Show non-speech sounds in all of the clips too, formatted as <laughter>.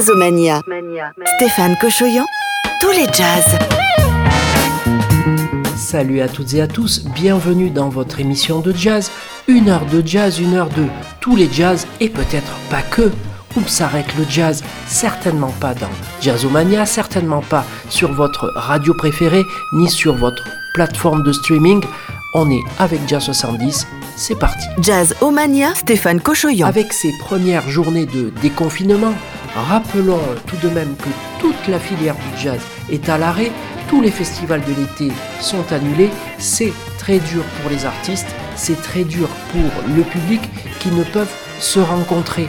Jazzomania. Stéphane Cochoyan, tous les jazz. Salut à toutes et à tous, bienvenue dans votre émission de jazz. Une heure de jazz, une heure de tous les jazz et peut-être pas que. Où s'arrête le jazz? Certainement pas dans Jazzomania, certainement pas sur votre radio préférée ni sur votre plateforme de streaming. On est avec Jazz 70, c'est parti. Jazz Omania, Stéphane Cochoyan. Avec ses premières journées de déconfinement, rappelons tout de même que toute la filière du jazz est à l'arrêt, tous les festivals de l'été sont annulés, c'est très dur pour les artistes, c'est très dur pour le public qui ne peuvent se rencontrer.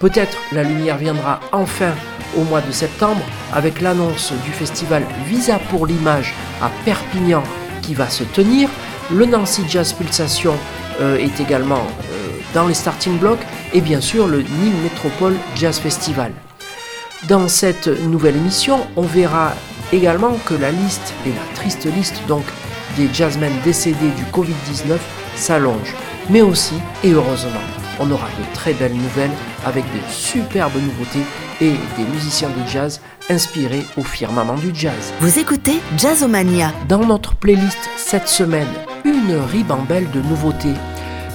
Peut-être la lumière viendra enfin au mois de septembre avec l'annonce du festival Visa pour l'image à Perpignan qui va se tenir. Le Nancy Jazz Pulsation euh, est également euh, dans les starting blocks et bien sûr le Nîmes Métropole Jazz Festival. Dans cette nouvelle émission, on verra également que la liste et la triste liste donc des jazzmen décédés du Covid-19 s'allonge. Mais aussi, et heureusement, on aura de très belles nouvelles avec de superbes nouveautés et des musiciens de jazz inspirés au firmament du jazz. Vous écoutez Jazzomania. Dans notre playlist cette semaine, une ribambelle de nouveautés.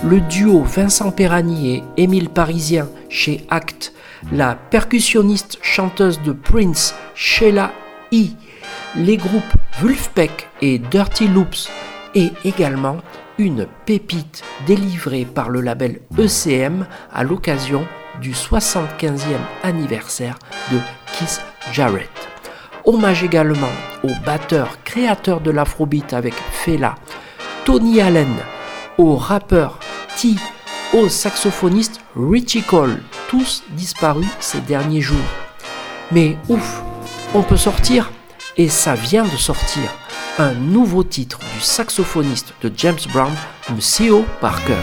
Le duo Vincent Perrani et Émile Parisien chez Act, la percussionniste chanteuse de Prince Sheila E, les groupes Wolfpack et Dirty Loops et également une pépite délivrée par le label ECM à l'occasion du 75e anniversaire de Jarrett. Hommage également au batteur créateur de l'afrobeat avec Fela, Tony Allen, au rappeur T, au saxophoniste Richie Cole, tous disparus ces derniers jours. Mais ouf, on peut sortir, et ça vient de sortir, un nouveau titre du saxophoniste de James Brown, Mcio Parker.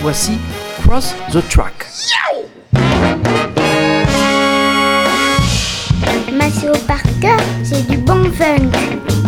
Voici Cross the Track. Maceo Parker, c'est du bon funk.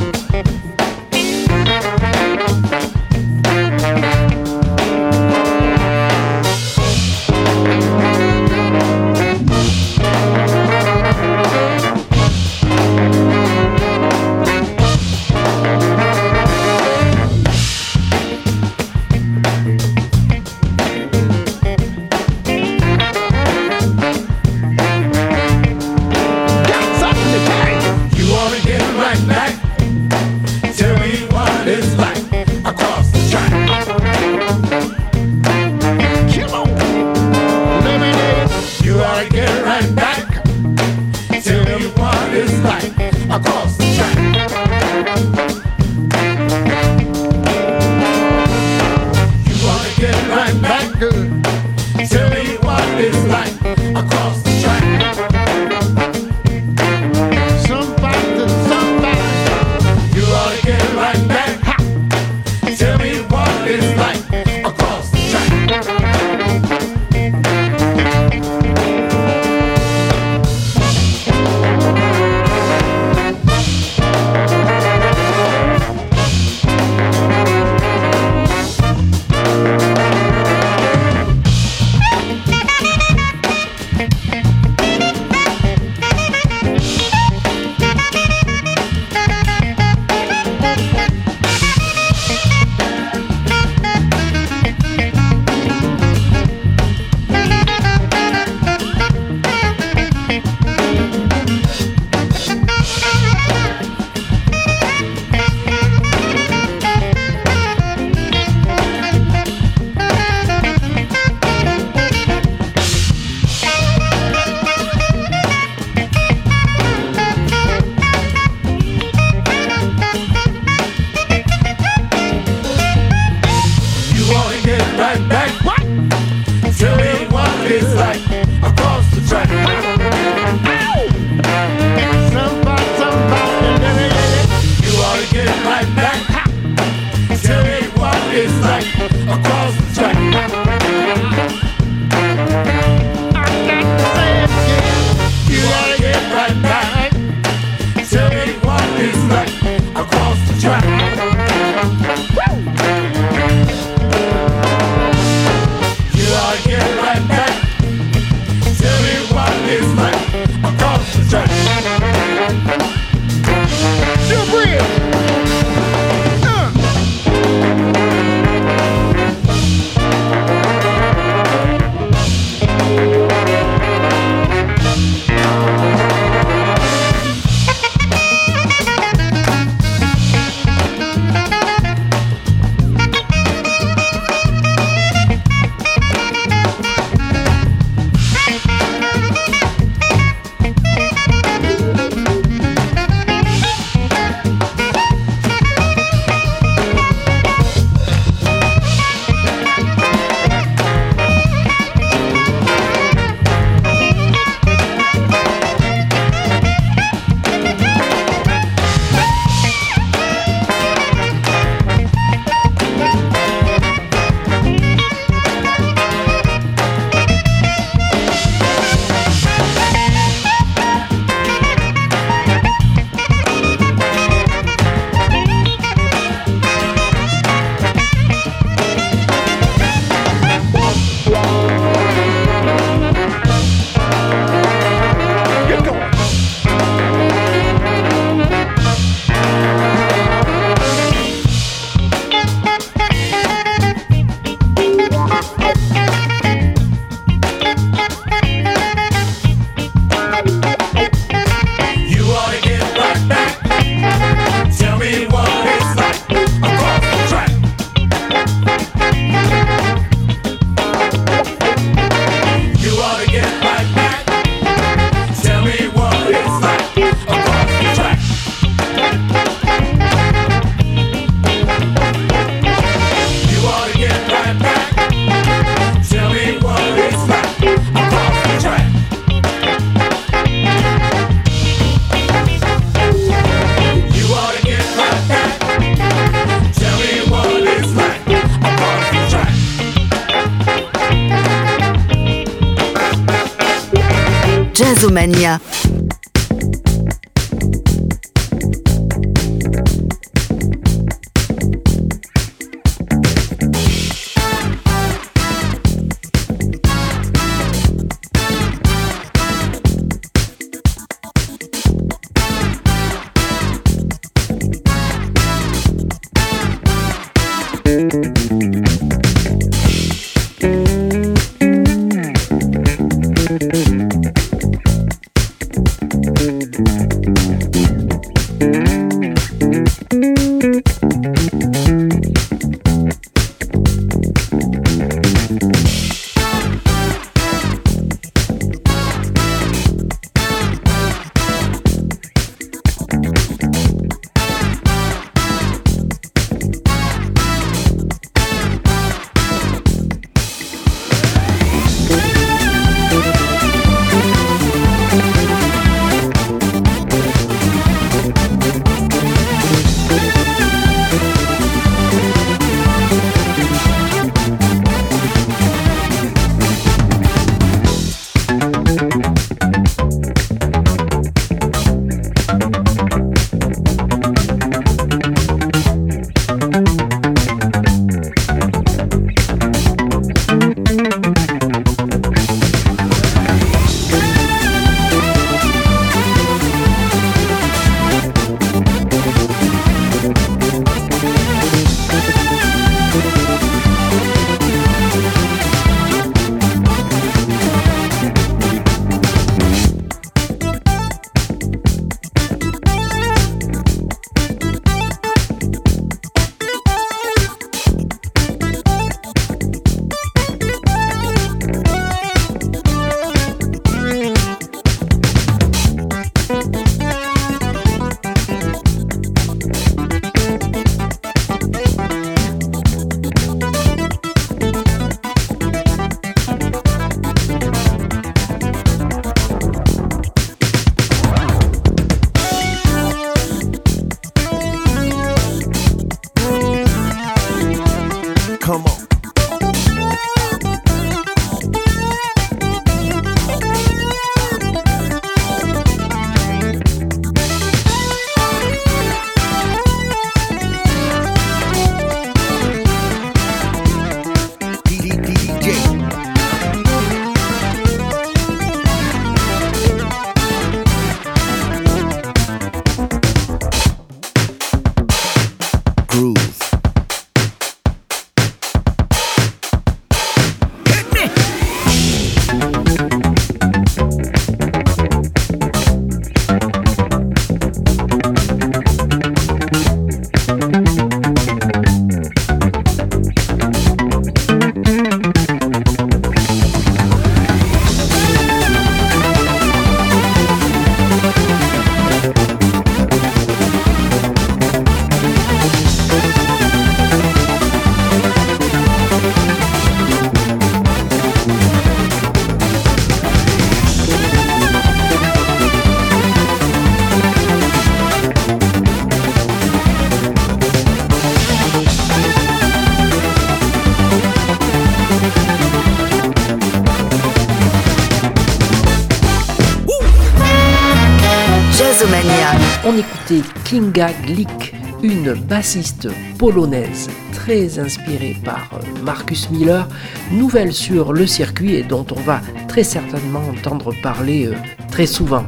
Kinga Glick, une bassiste polonaise très inspirée par euh, Marcus Miller, nouvelle sur le circuit et dont on va très certainement entendre parler euh, très souvent.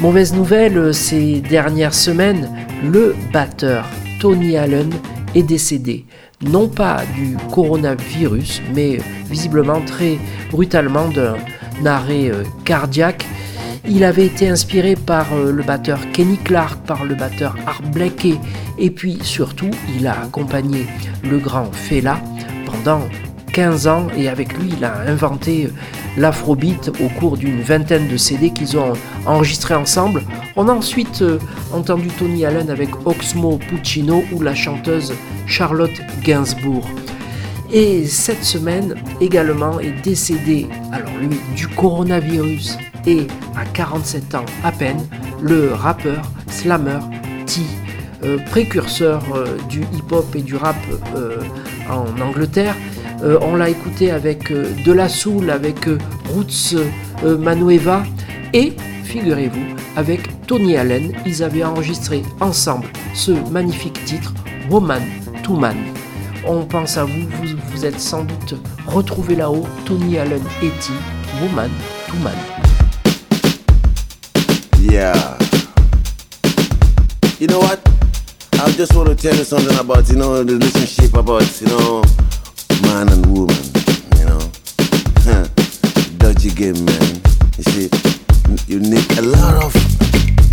Mauvaise nouvelle, euh, ces dernières semaines, le batteur Tony Allen est décédé. Non pas du coronavirus, mais visiblement très brutalement d'un arrêt cardiaque il avait été inspiré par euh, le batteur Kenny Clark, par le batteur Art Blakey, et puis surtout, il a accompagné le grand Fela pendant 15 ans et avec lui, il a inventé euh, l'afrobeat au cours d'une vingtaine de CD qu'ils ont enregistrés ensemble. On a ensuite euh, entendu Tony Allen avec Oxmo Puccino ou la chanteuse Charlotte Gainsbourg. Et cette semaine également est décédé, alors lui, du coronavirus et à 47 ans à peine, le rappeur Slammer T, euh, précurseur euh, du hip-hop et du rap euh, en Angleterre. on l'a écouté avec de la soul, avec Roots Manueva, Et, figurez-vous, avec Tony Allen, ils avaient enregistré ensemble ce magnifique titre, Woman to Man. On pense à vous, vous, êtes sans doute retrouvé là-haut, Tony Allen et T, Woman to Man. Yeah. You know what? I just want to tell you something about, you know, the relationship about, you know, man and woman, you know. <laughs> Dodgy game, man. You see, you need a lot of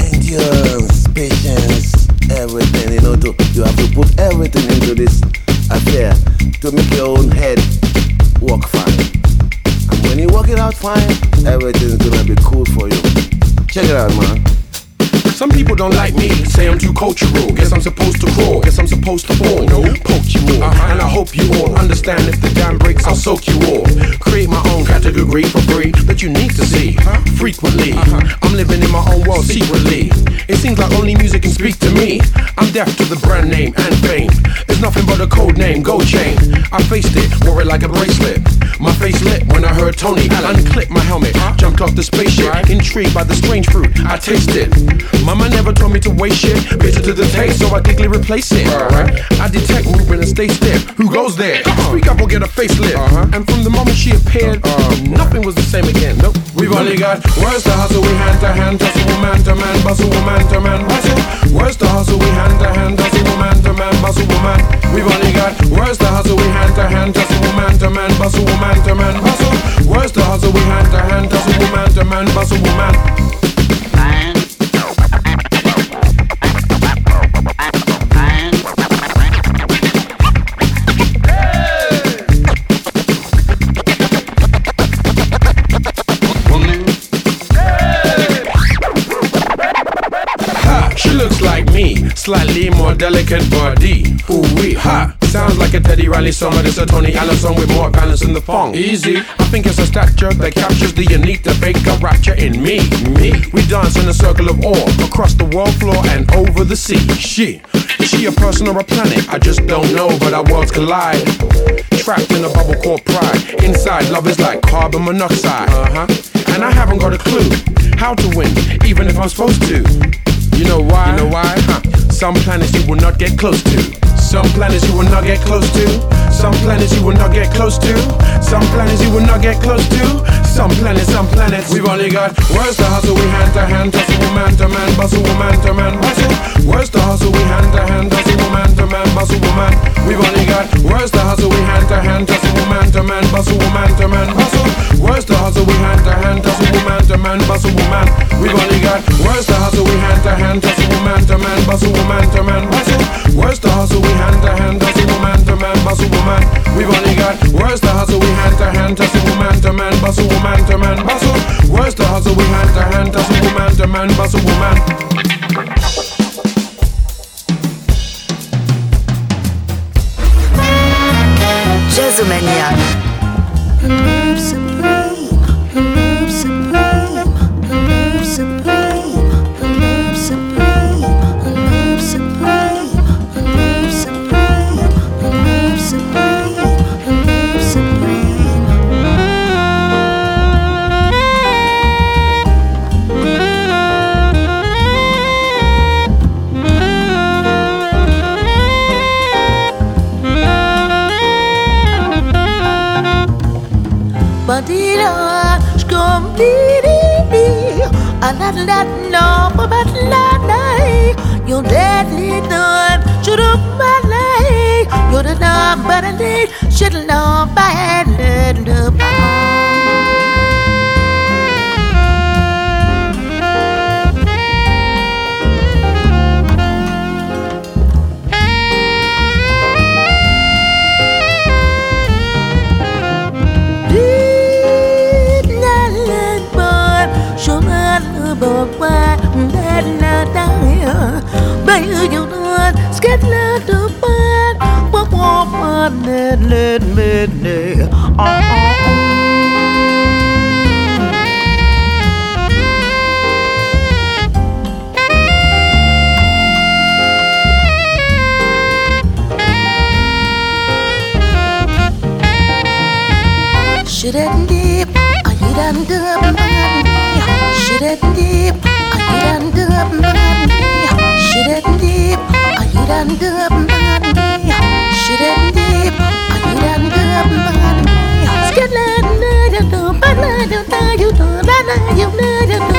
endurance, patience, everything, you know, to, you have to put everything into this affair to make your own head work fine. And when you work it out fine, everything's gonna be cool for you. Check it out, man. Some people don't like me, say I'm too cultural. Guess I'm supposed to crawl, guess I'm supposed to fall. No, poke you all. Uh-huh. And I hope you all understand if the dam breaks, I'll soak you all. Create my own category for free that you need to see frequently. Uh-huh. I'm living in my own world secretly. It seems like only music can speak to me. I'm deaf to the brand name and fame. It's nothing but a code name, gold chain. I faced it, wore it like a bracelet. Tony unclip my helmet. Jumped off the spaceship, intrigued by the strange fruit I tasted. Mama never told me to waste shit. Bitter to the taste, so I quickly replace it. Uh-huh. I detect movement and stay stiff. Who goes there? Uh-huh. Speak up or get a facelift. Uh-huh. And from the moment she appeared, uh, nothing was the same again. Nope. We've only got words to hustle, we hand to hand, tussle, man to man, bustle, man to man, hustle. Words to hustle, we hand to hand, tussle, man to man, bustle, man. We've only got words to hustle, we hand to hand, tussle, man to man, bustle, man to man, hustle. Words to hustle, we hand to hand, tussle, man to man, bustle, woman. man. She looks like me, slightly more delicate body. Ooh wee, ha. Sounds like a Teddy Riley song, but it's a Tony Allen song with more balance in the funk. Easy, I think it's a stature that captures the unique, Anita Baker rapture in me. Me, we dance in a circle of awe across the world floor and over the sea. She, is she a person or a planet? I just don't know, but our worlds collide. Trapped in a bubble called pride. Inside, love is like carbon monoxide. Uh huh. And I haven't got a clue how to win, even if I'm supposed to. You know why? You know why? Huh. Some planets you will not get close to. Some planets you will not get close to. Some planets you will not get close to. Some planets you will not get close to. Some planets, some planets. We've only got words to hustle, we hand to hand, tussle, man to man, bustle, man to man, hustle. Words to hustle, we hand to hand, tussle, man to man, bustle, man. We've only got words to hustle, we hand to hand, tussle, man to man, bustle, man to man, hustle. Words to hustle, we hand to hand, tussle, man to man, bustle, man. We've only got words to hustle, we hand to hand, tussle, man to man, bustle, man to man, hustle. Words to hustle, we hand to hand, tussle, man to man, bustle, man. We've only got words to hustle, we hand to hand, tussle, man to man, bustle, man to man, bustle. Words to hustle, we hand to hand, tussle, man to man, bustle, man. Jazzomania. That no but la nay you deadly done. Should have my lay you're the number late should love bad get let the bed, but what my net let me ne. Should it deep, I did under my done good mad me. She done deep. Are you done good mad? She done deep. Are you done good mad you do, but now you do, you do, but now you do, you do.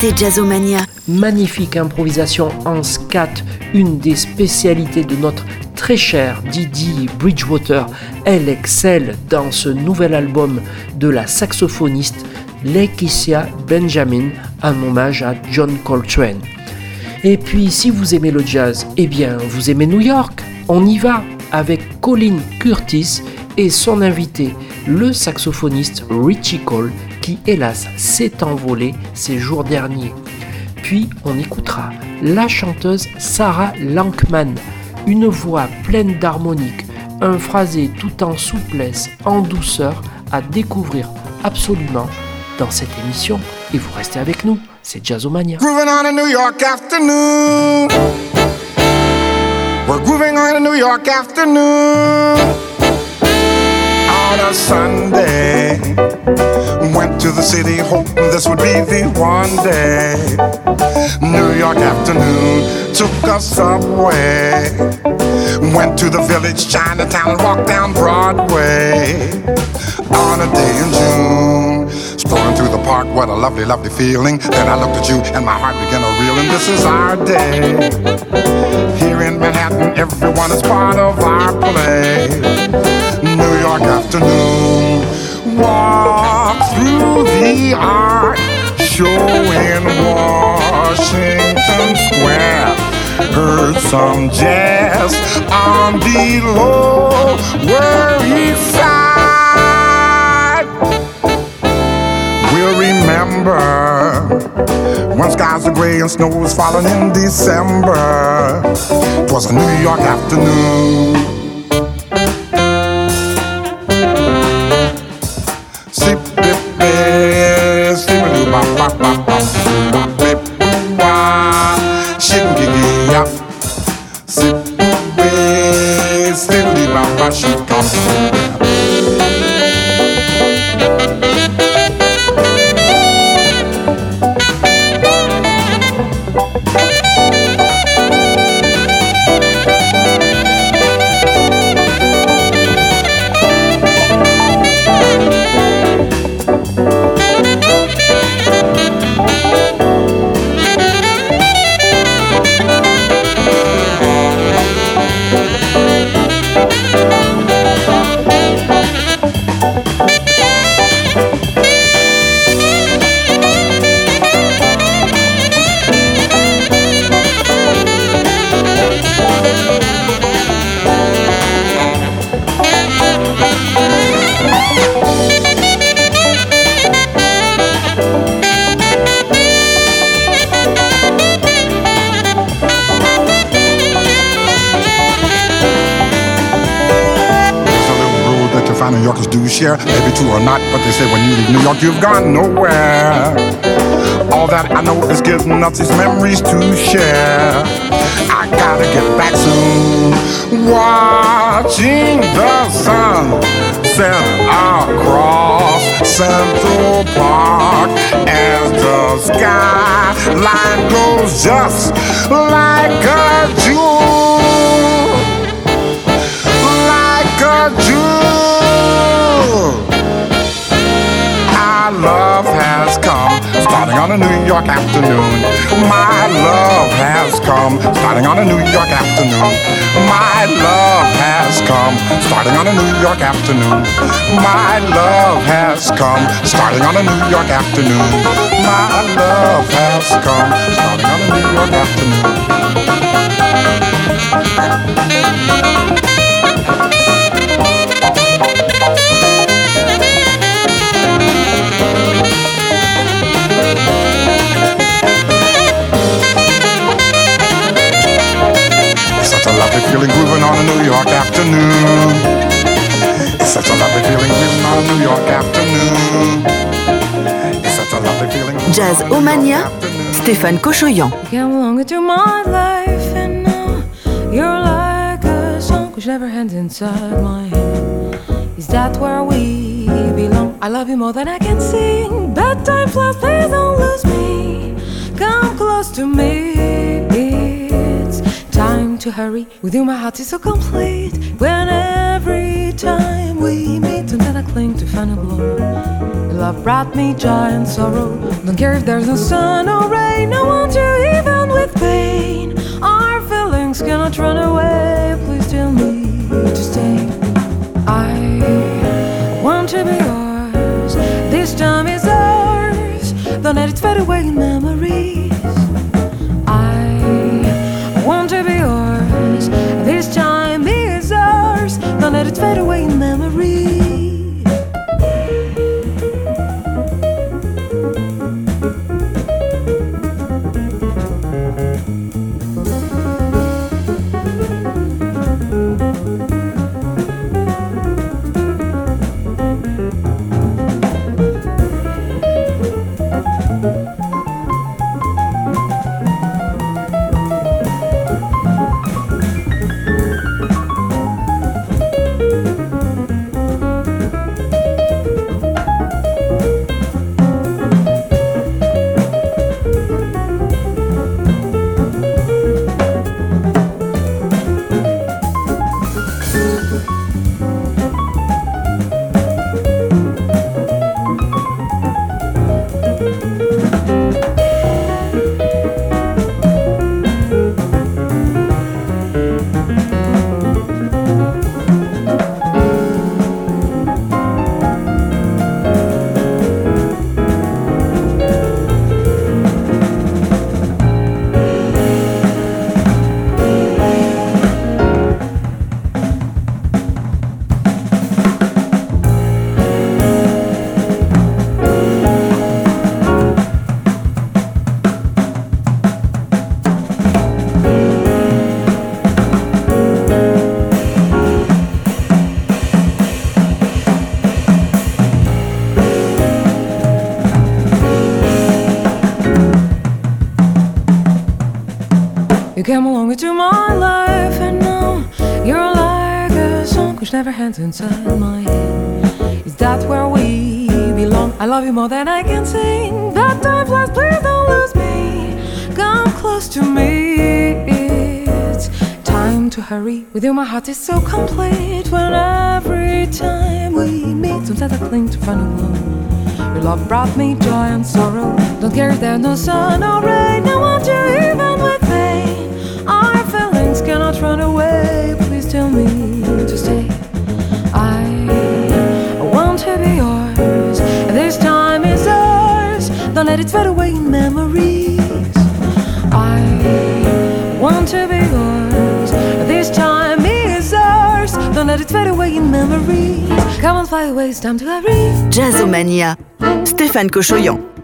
Jazzomania. Magnifique improvisation en scat, une des spécialités de notre très cher Didi Bridgewater. Elle excelle dans ce nouvel album de la saxophoniste Lakeisha Benjamin, un hommage à John Coltrane. Et puis, si vous aimez le jazz, eh bien, vous aimez New York On y va avec Colin Curtis et son invité, le saxophoniste Richie Cole, hélas s'est envolé ces jours derniers. Puis on écoutera la chanteuse Sarah Lankman, une voix pleine d'harmonique, un phrasé tout en souplesse, en douceur, à découvrir absolument dans cette émission. Et vous restez avec nous, c'est Jazzomania. On a. To the city hoping this would be the one day. New York afternoon, took a subway. Went to the village, Chinatown, and walked down Broadway. On a day in June, strolling through the park, what a lovely, lovely feeling. Then I looked at you and my heart began to reel, and this is our day. Here in Manhattan, everyone is part of our play. New York afternoon. Walk through the art show in Washington Square. Heard some jazz on the Lower East Side. We'll remember when skies are gray and snow was falling in December. It was a New York afternoon. Sip, sip, sip, sip, sip, sip, sip, sip, sip, share. Maybe two or not, but they say when you leave New York, you've gone nowhere. All that I know is giving us these memories to share. I gotta get back soon. Watching the sun set across Central Park as the skyline goes just like a jewel. Like a jewel. My love has come, starting on a New York afternoon. My love has come, starting on a New York afternoon. My My love has come, starting on a New York afternoon. My love has come, starting on a New York afternoon. My love has come, starting on a New York afternoon. Feeling grooving on a New York afternoon. It's such a lovely feeling grooving on a New York afternoon. It's such a lovely feeling. Jazz Omania, Stéphane Cochoyan. Came along into my life and now you're like a song which never ends inside my head. Is that where we belong? I love you more than I can sing. Bad times please don't lose me. Come close to me to hurry. With you, my heart is so complete. When every time we meet, and then I cling to find a glow. Love brought me joy and sorrow. Don't care if there's no sun or rain. I want you even with pain. Our feelings cannot run away. Please tell me to stay. I want to be yours. This time is ours. Don't let it fade away in fade away in memory. Along into my life, and now you're like a song which never ends inside my head. Is that where we belong? I love you more than I can sing. That time flies, please don't lose me. Come close to me. It's time to hurry. With you, my heart is so complete. When every time we meet, sometimes I cling to find a glow. Your love brought me joy and sorrow. Don't care if there's no sun or rain. I run away. Please tell me to stay. I want to be yours. This time ours. Don't let it fade away in memories. I want to be yours. This time ours. Don't let it fade away in memories. Come on, fly away. It's time to hurry. Jazzomania. Stéphane Cochoyan.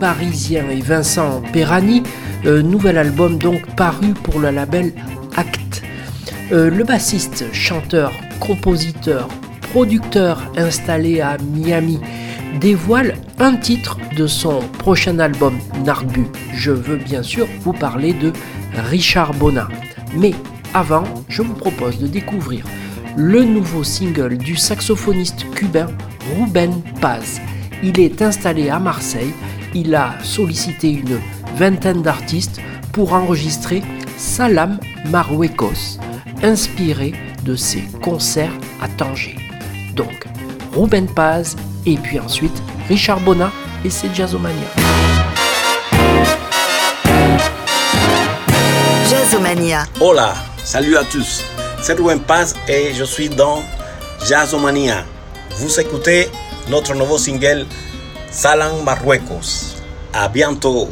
Parisien et Vincent Perani, euh, nouvel album donc paru pour le label Act. Euh, le bassiste, chanteur, compositeur, producteur installé à Miami dévoile un titre de son prochain album Narbu. Je veux bien sûr vous parler de Richard Bona. Mais avant, je vous propose de découvrir le nouveau single du saxophoniste cubain Ruben Paz. Il est installé à Marseille. Il a sollicité une vingtaine d'artistes pour enregistrer Salam Marruecos, inspiré de ses concerts à Tanger. Donc, Ruben Paz et puis ensuite Richard Bona et ses Jazzomania. Jazzomania. Hola, salut à tous. C'est Ruben Paz et je suis dans Jazzomania. Vous écoutez notre nouveau single Salam Marruecos. A bientôt.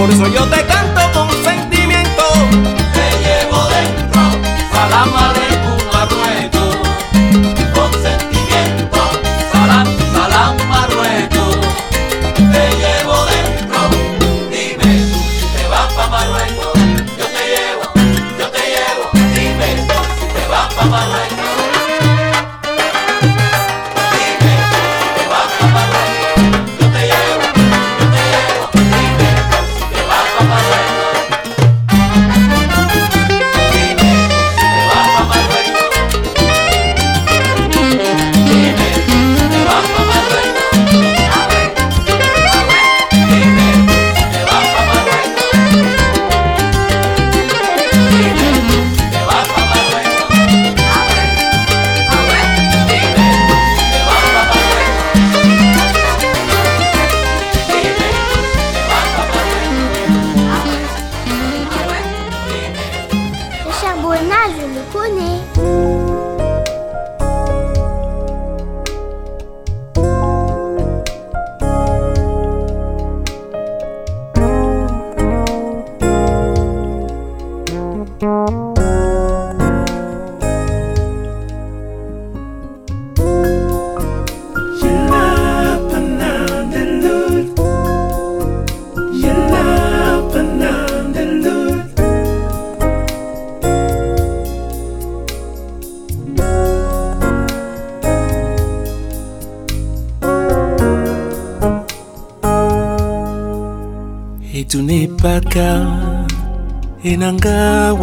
Por eso yo te canto con sentimiento. Te llevo dentro a la madre.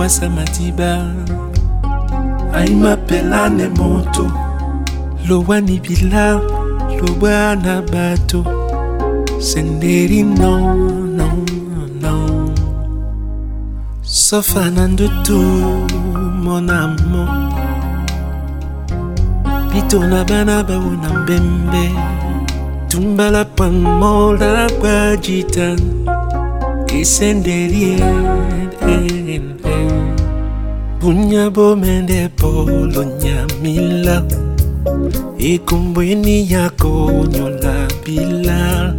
mwasa madiba. Aimapelane moto lowani bila loba na bato. Senderi non non non. Sofa na ndutu monamo bito na bana bawona mbembe. Tumbala pangola bajitane esenderi eh, eh. Punya bomende polo nyamila ikumbweni yako nyola bila.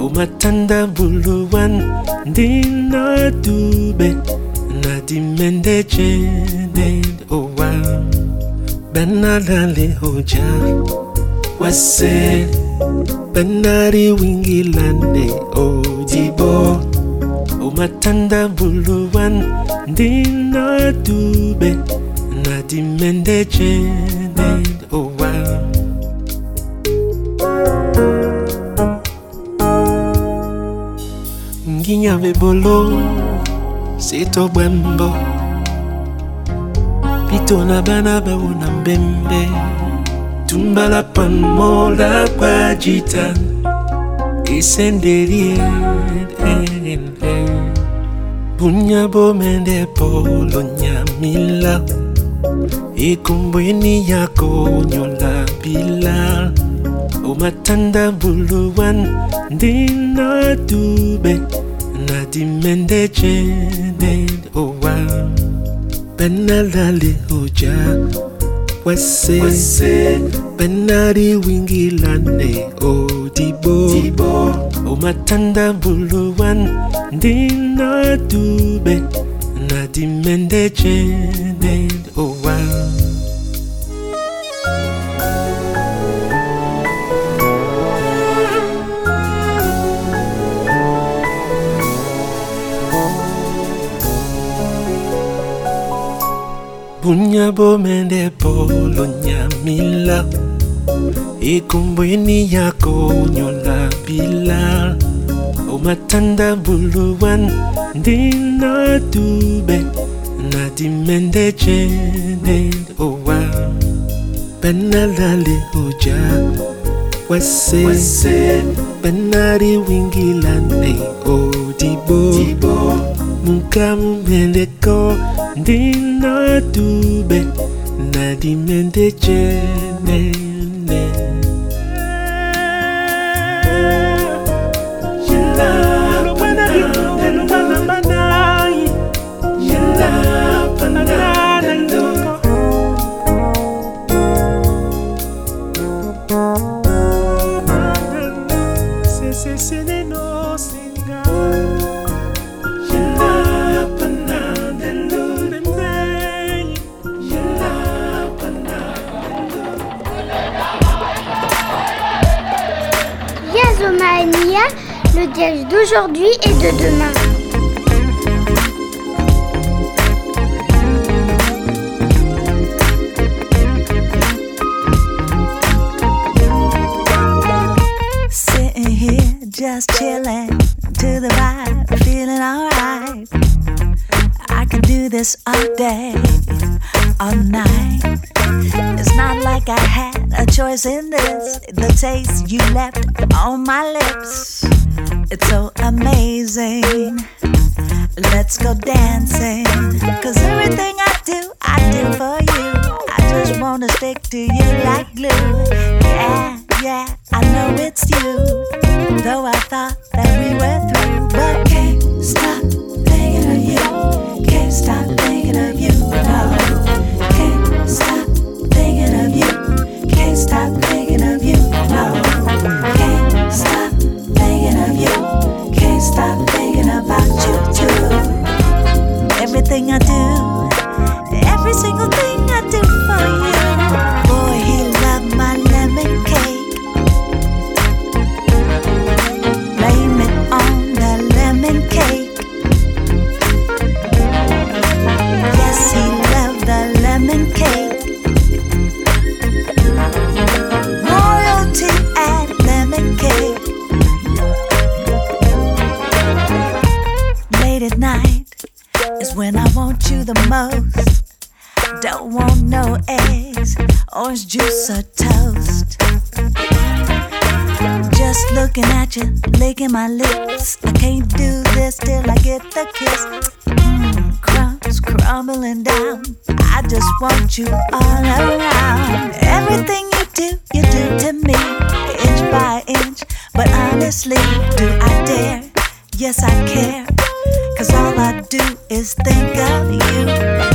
Umatanda buluwan ndina dube. Na dimende chene owa. Banalale hoja wase. Banari wingilande ojibo umatanda buluwan ndina dube na dimende chene owa. Nginya bebolo sito bwembo. Pito na bana bawo na mbembe. Tumbala pamola kwa jitan esenderie punya bomende polo nyamila ikumbweni yako nyola bila umatanda buluwan ndina dube na dimende chende owa banalale hoja wese. Benari wingilane. Odibo omatandambuluwan ndinadube nadimendejene Punya bomende polo nyamila Ikumbweni yako nyola bila. Umatanda buluwan ndina dube Na dimende chene owa. Banalale hoja wase, wase. Banari wingilane odibo Dibo. Mukamumeleko Dina dube na dimentece stick to you like glue. Yeah, yeah, I know it's you. Though I thought that we were through, but can't stop thinking of you. Can't stop thinking of you. No, can't stop thinking of you. Can't stop thinking of you. No, can't stop thinking of you. Can't stop thinking about you too. Everything I do, every single thing I do for you. most. Don't want no eggs, orange juice or toast. Just looking at you, licking my lips. I can't do this till I get the kiss. Mm, crumbs crumbling down. I just want you all around. Everything you do, you do to me, inch by inch. But honestly, do I dare? Yes, I care. Cause all I do is think of you.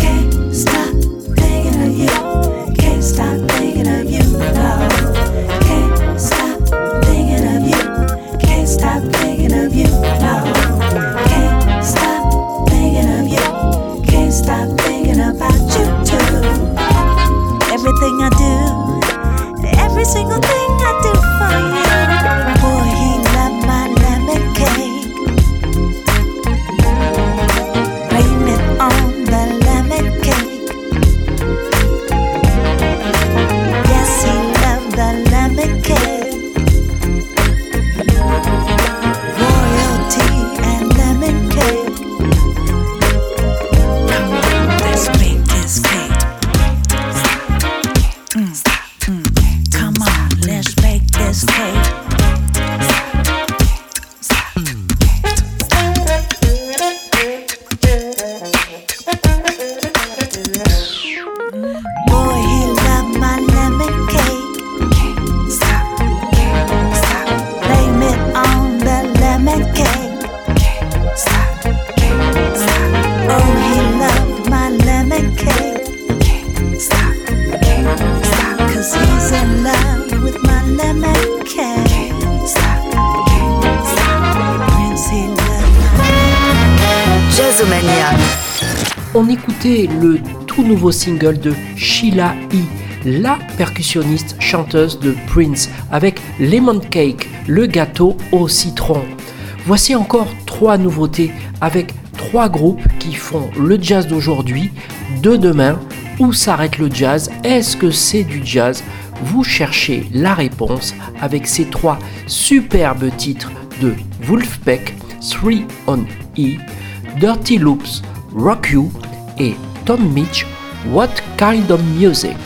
Can't stop thinking of you. Can't stop thinking of you. No. Can't stop thinking of you. Can't stop thinking of you. No. Can't stop thinking of you. Can't stop thinking about you too. Everything I do, every single thing single de Sheila E., la percussionniste chanteuse de Prince, avec Lemon Cake, le gâteau au citron. Voici encore trois nouveautés avec trois groupes qui font le jazz d'aujourd'hui, de demain. Où s'arrête le jazz Est-ce que c'est du jazz? Vous cherchez la réponse avec ces trois superbes titres de Wolfpack, 3 on E, Dirty Loops, Rock You et Tom Mitch, What Kind of Music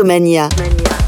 Jazzomania. Mania.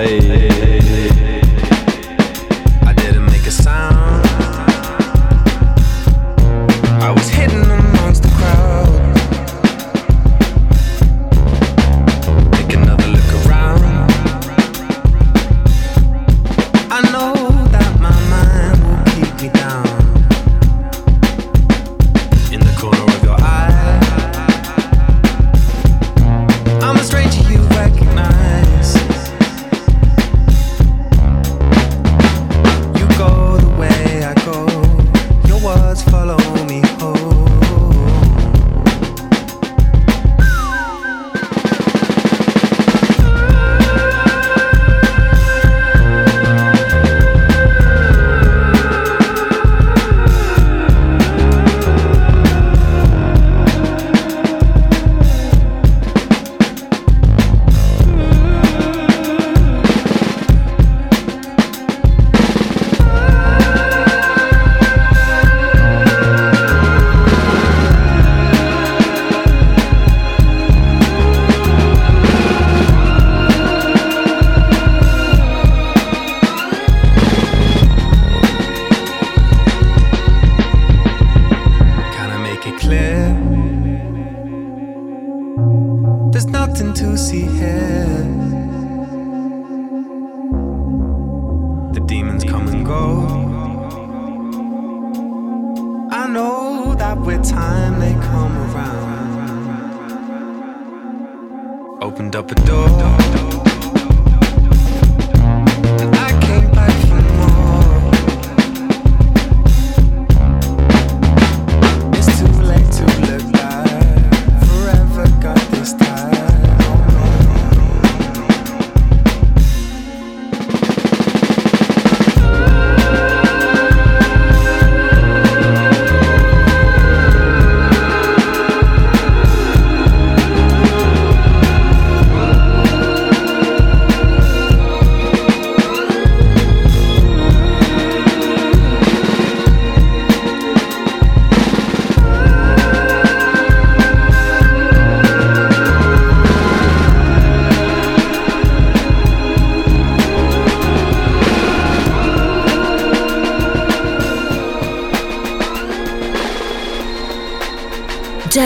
Hey. hey.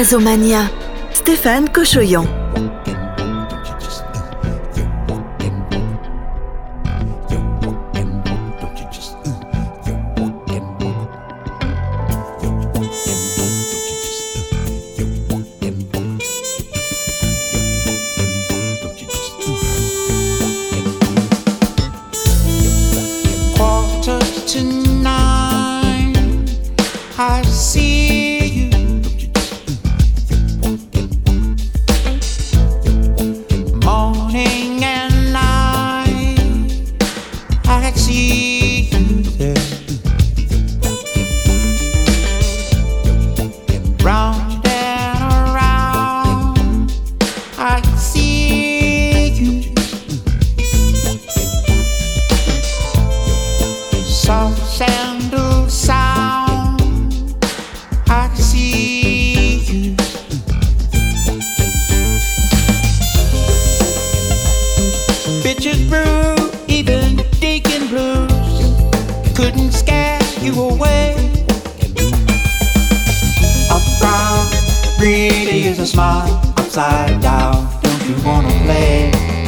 Jazzomania, Stéphane Cochoyan. pretty is a smile upside down. Don't you wanna play?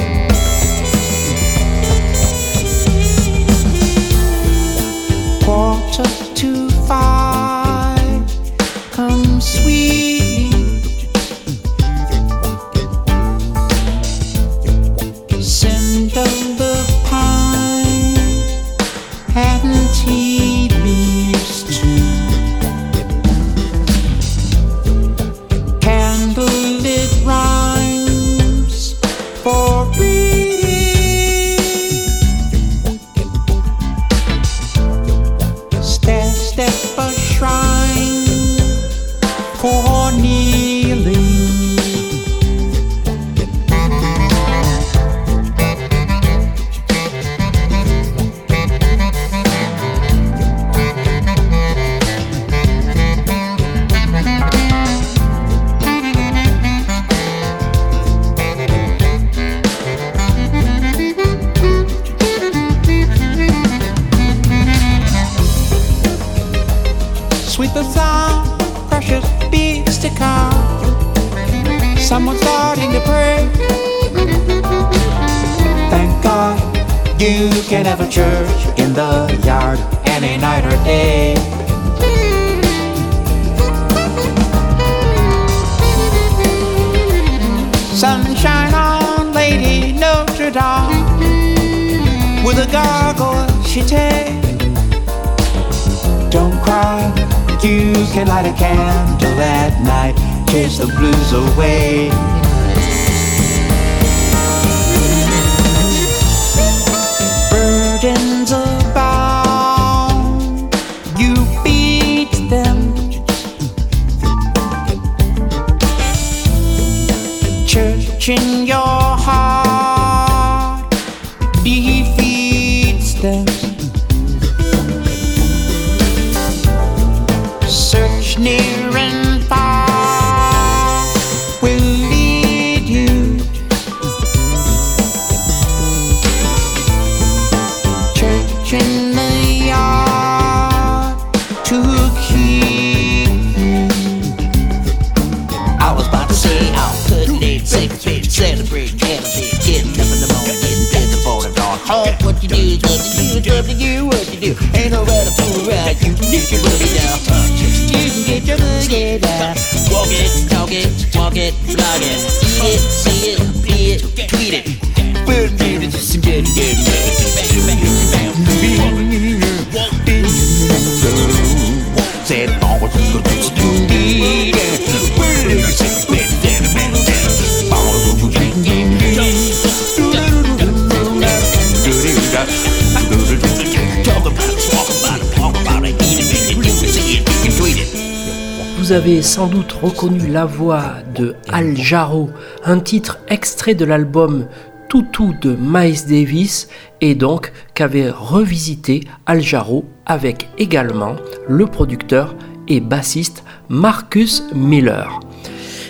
Sans doute reconnu la voix de Al Jarreau, un titre extrait de l'album Toutou de Miles Davis et donc qu'avait revisité Al Jarreau avec également le producteur et bassiste Marcus Miller.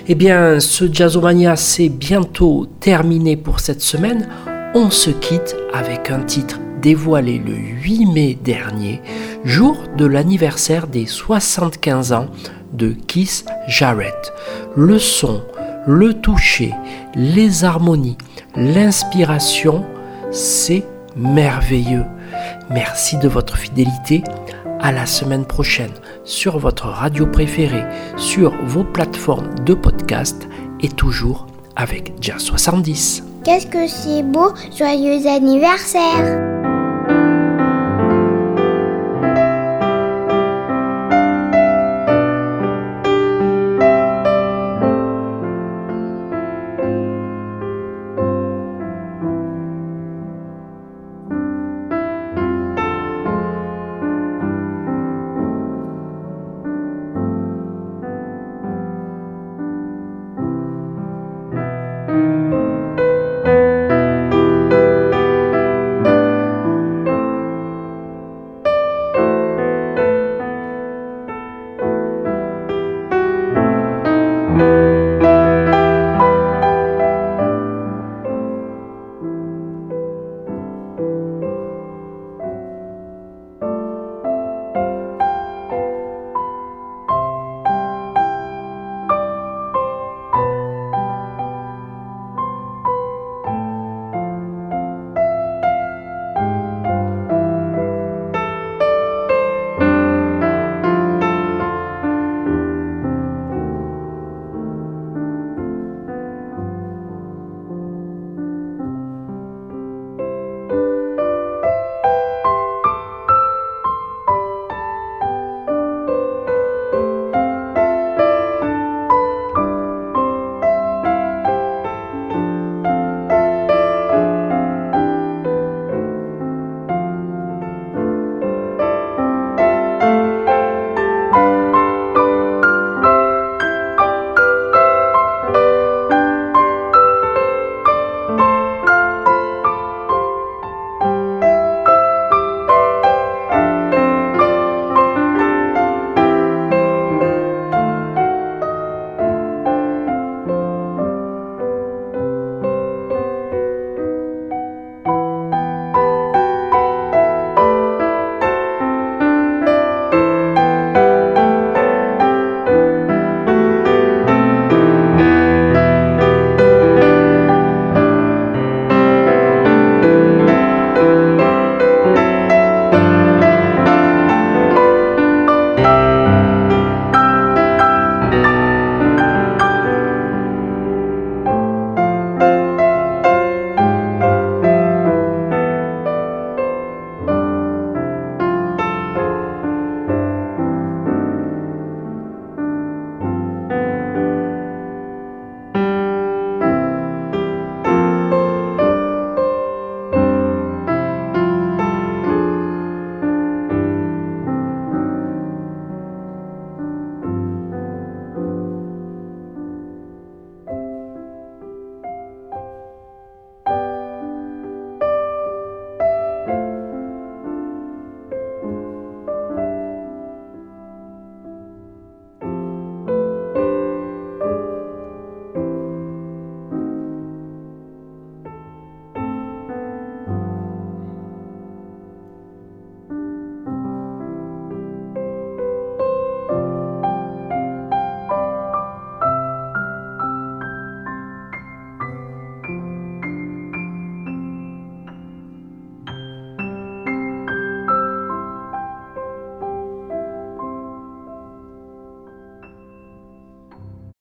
Eh bien, ce Jazzomania c'est bientôt terminé pour cette semaine. On se quitte avec un titre dévoilé le 8 mai dernier, jour de l'anniversaire des 75 ans de Keith Jarrett. Le son, le toucher, les harmonies, l'inspiration, c'est merveilleux. Merci de votre fidélité. À la semaine prochaine sur votre radio préférée, sur vos plateformes de podcast et toujours avec Jazz 70. Qu'est-ce que c'est beau Joyeux anniversaire